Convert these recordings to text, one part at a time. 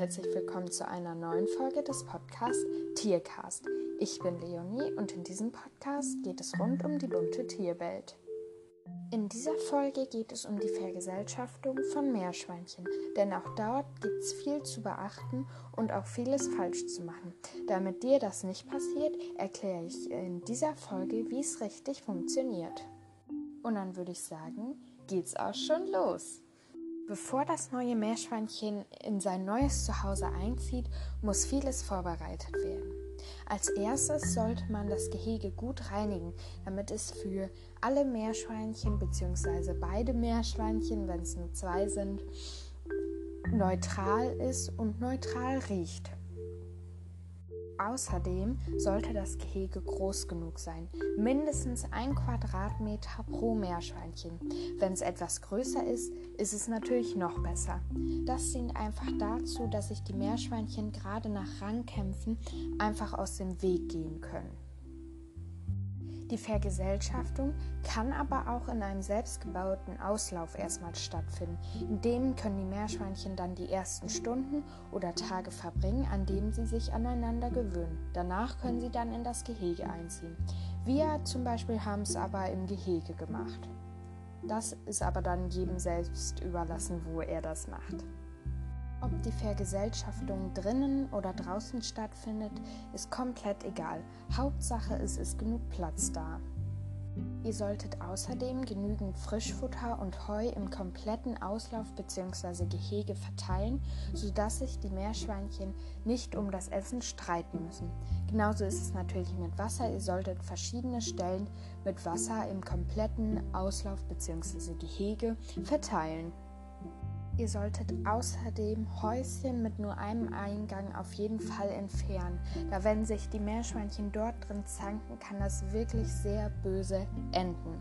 herzlich willkommen zu einer neuen Folge des Podcasts Tiercast. Ich bin Leonie und in diesem Podcast geht es rund um die bunte Tierwelt. In dieser Folge geht es um die Vergesellschaftung von Meerschweinchen, denn auch dort gibt es viel zu beachten und auch vieles falsch zu machen. Damit dir das nicht passiert, erkläre ich in dieser Folge, wie es richtig funktioniert. Und dann würde ich sagen, geht's auch schon los. Bevor das neue Meerschweinchen in sein neues Zuhause einzieht, muss vieles vorbereitet werden. Als erstes sollte man das Gehege gut reinigen, damit es für alle Meerschweinchen bzw. beide Meerschweinchen, wenn es nur zwei sind, neutral ist und neutral riecht. Außerdem sollte das Gehege groß genug sein, mindestens ein Quadratmeter pro Meerschweinchen. Wenn es etwas größer ist, ist es natürlich noch besser. Das dient einfach dazu, dass sich die Meerschweinchen gerade nach Rangkämpfen einfach aus dem Weg gehen können. Die Vergesellschaftung kann aber auch in einem selbstgebauten Auslauf erstmal stattfinden. In dem können die Meerschweinchen dann die ersten Stunden oder Tage verbringen, an denen sie sich aneinander gewöhnen. Danach können sie dann in das Gehege einziehen. Wir zum Beispiel haben es aber im Gehege gemacht. Das ist aber dann jedem selbst überlassen, wo er das macht. Ob die Vergesellschaftung drinnen oder draußen stattfindet, ist komplett egal. Hauptsache es ist genug Platz da. Ihr solltet außerdem genügend Frischfutter und Heu im kompletten Auslauf bzw. Gehege verteilen, sodass sich die Meerschweinchen nicht um das Essen streiten müssen. Genauso ist es natürlich mit Wasser. Ihr solltet verschiedene Stellen mit Wasser im kompletten Auslauf bzw. Gehege verteilen. Ihr solltet außerdem Häuschen mit nur einem Eingang auf jeden Fall entfernen, da wenn sich die Meerschweinchen dort drin zanken, kann das wirklich sehr böse enden.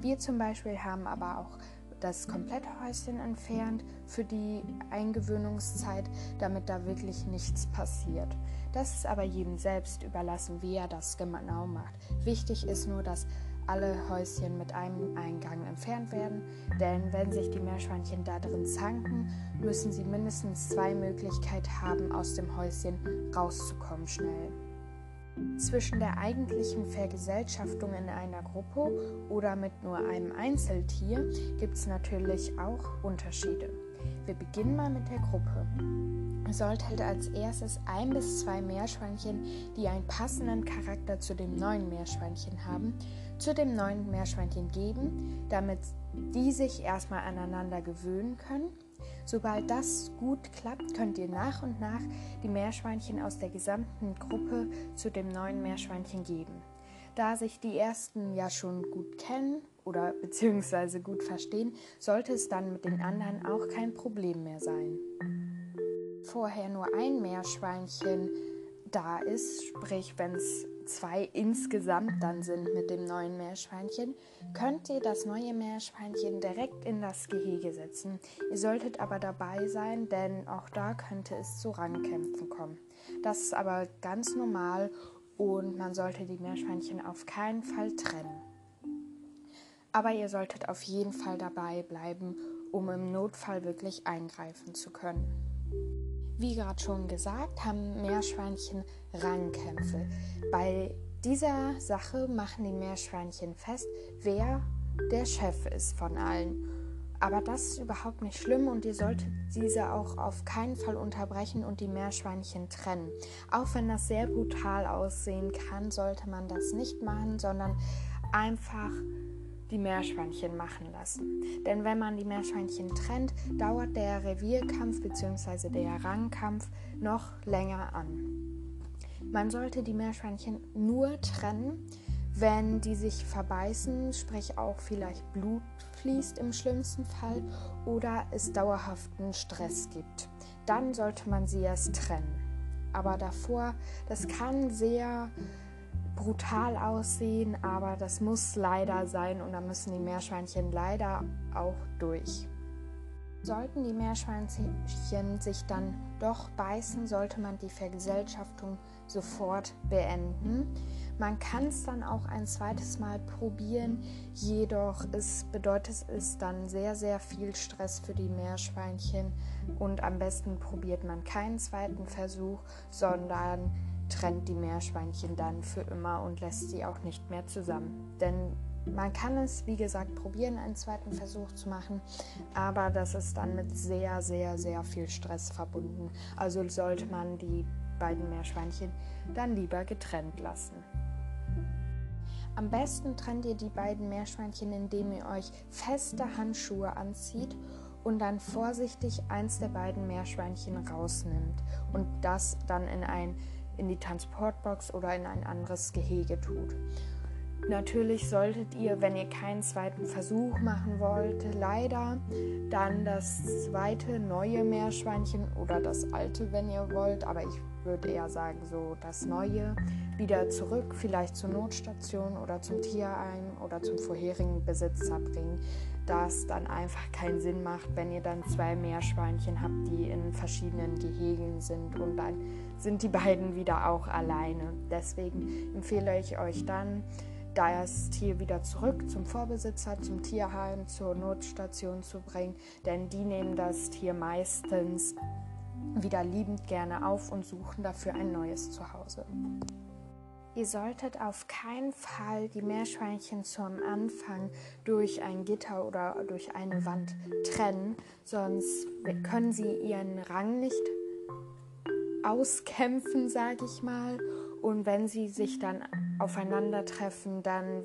Wir zum Beispiel haben aber auch das komplette Häuschen entfernt für die Eingewöhnungszeit, damit da wirklich nichts passiert. Das ist aber jedem selbst überlassen, wie er das genau macht. Wichtig ist nur, dass alle Häuschen mit einem Eingang entfernt werden, denn wenn sich die Meerschweinchen da drin zanken, müssen sie mindestens zwei Möglichkeiten haben, aus dem Häuschen rauszukommen schnell. Zwischen der eigentlichen Vergesellschaftung in einer Gruppe oder mit nur einem Einzeltier gibt es natürlich auch Unterschiede. Wir beginnen mal mit der Gruppe. Ihr solltet als erstes ein bis zwei Meerschweinchen, die einen passenden Charakter zu dem neuen Meerschweinchen haben, zu dem neuen Meerschweinchen geben, damit die sich erstmal aneinander gewöhnen können. Sobald das gut klappt, könnt ihr nach und nach die Meerschweinchen aus der gesamten Gruppe zu dem neuen Meerschweinchen geben. Da sich die ersten ja schon gut kennen oder beziehungsweise gut verstehen, sollte es dann mit den anderen auch kein Problem mehr sein. Vorher nur ein Meerschweinchen da ist, sprich wenn es zwei insgesamt dann sind mit dem neuen Meerschweinchen, könnt ihr das neue Meerschweinchen direkt in das Gehege setzen. Ihr solltet aber dabei sein, denn auch da könnte es zu Rangkämpfen kommen. Das ist aber ganz normal und man sollte die Meerschweinchen auf keinen Fall trennen. Aber ihr solltet auf jeden Fall dabei bleiben, um im Notfall wirklich eingreifen zu können. Wie gerade schon gesagt, haben Meerschweinchen Rangkämpfe. Bei dieser Sache machen die Meerschweinchen fest, wer der Chef ist von allen. Aber das ist überhaupt nicht schlimm und ihr solltet diese auch auf keinen Fall unterbrechen und die Meerschweinchen trennen. Auch wenn das sehr brutal aussehen kann, sollte man das nicht machen, sondern einfach die Meerschweinchen machen lassen. Denn wenn man die Meerschweinchen trennt, dauert der Revierkampf bzw. der Rangkampf noch länger an. Man sollte die Meerschweinchen nur trennen, wenn die sich verbeißen, sprich auch vielleicht Blut fließt im schlimmsten Fall oder es dauerhaften Stress gibt. Dann sollte man sie erst trennen. Aber davor, das kann sehr brutal aussehen, aber das muss leider sein und da müssen die Meerschweinchen leider auch durch. Sollten die Meerschweinchen sich dann doch beißen, sollte man die Vergesellschaftung sofort beenden. Man kann es dann auch ein zweites Mal probieren, jedoch ist, bedeutet es dann sehr, sehr viel Stress für die Meerschweinchen und am besten probiert man keinen zweiten Versuch, sondern trennt die Meerschweinchen dann für immer und lässt sie auch nicht mehr zusammen. Denn man kann es, wie gesagt, probieren, einen zweiten Versuch zu machen, aber das ist dann mit sehr, sehr, sehr viel Stress verbunden. Also sollte man die beiden Meerschweinchen dann lieber getrennt lassen. Am besten trennt ihr die beiden Meerschweinchen, indem ihr euch feste Handschuhe anzieht und dann vorsichtig eins der beiden Meerschweinchen rausnimmt und das dann in, ein, in die Transportbox oder in ein anderes Gehege tut. Natürlich solltet ihr, wenn ihr keinen zweiten Versuch machen wollt, leider dann das zweite neue Meerschweinchen oder das alte, wenn ihr wollt, aber ich würde eher sagen so das neue, wieder zurück, vielleicht zur Notstation oder zum Tierheim oder zum vorherigen Besitzer bringen, da es dann einfach keinen Sinn macht, wenn ihr dann zwei Meerschweinchen habt, die in verschiedenen Gehegen sind und dann sind die beiden wieder auch alleine. Deswegen empfehle ich euch dann, das Tier wieder zurück zum Vorbesitzer, zum Tierheim, zur Notstation zu bringen, denn die nehmen das Tier meistens wieder liebend gerne auf und suchen dafür ein neues Zuhause. Ihr solltet auf keinen Fall die Meerschweinchen zum Anfang durch ein Gitter oder durch eine Wand trennen, sonst können sie ihren Rang nicht auskämpfen, sage ich mal. Und wenn sie sich dann aufeinandertreffen, dann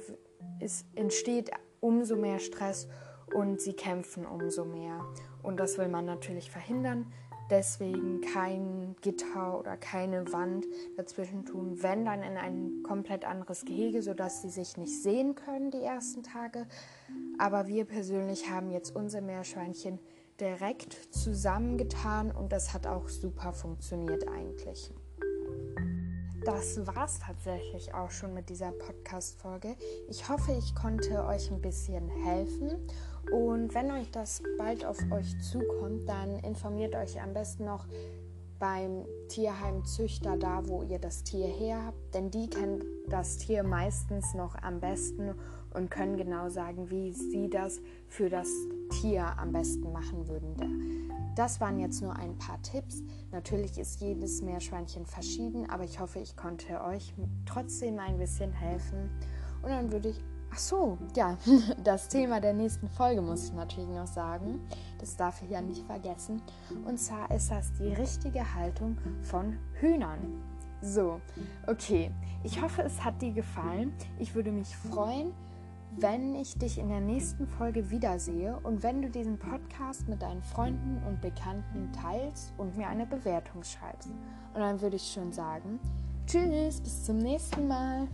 ist, entsteht umso mehr Stress und sie kämpfen umso mehr. Und das will man natürlich verhindern. Deswegen kein Gitter oder keine Wand dazwischen tun, wenn dann in ein komplett anderes Gehege, sodass sie sich nicht sehen können die ersten Tage. Aber wir persönlich haben jetzt unser Meerschweinchen direkt zusammengetan und das hat auch super funktioniert eigentlich das war es tatsächlich auch schon mit dieser Podcast-Folge. Ich hoffe, ich konnte euch ein bisschen helfen. Und wenn euch das bald auf euch zukommt, dann informiert euch am besten noch beim Tierheimzüchter da, wo ihr das Tier her habt. Denn die kennen das Tier meistens noch am besten und können genau sagen, wie sie das für das Tier am besten machen würden. Das waren jetzt nur ein paar Tipps. Natürlich ist jedes Meerschweinchen verschieden, aber ich hoffe, ich konnte euch trotzdem ein bisschen helfen. Und dann würde ich. Ach so, ja, das Thema der nächsten Folge muss ich natürlich noch sagen. Das darf ich ja nicht vergessen. Und zwar ist das die richtige Haltung von Hühnern. So, okay. Ich hoffe, es hat dir gefallen. Ich würde mich freuen, wenn ich dich in der nächsten Folge wiedersehe und wenn du diesen Podcast mit deinen Freunden und Bekannten teilst und mir eine Bewertung schreibst. Und dann würde ich schon sagen, tschüss, bis zum nächsten Mal.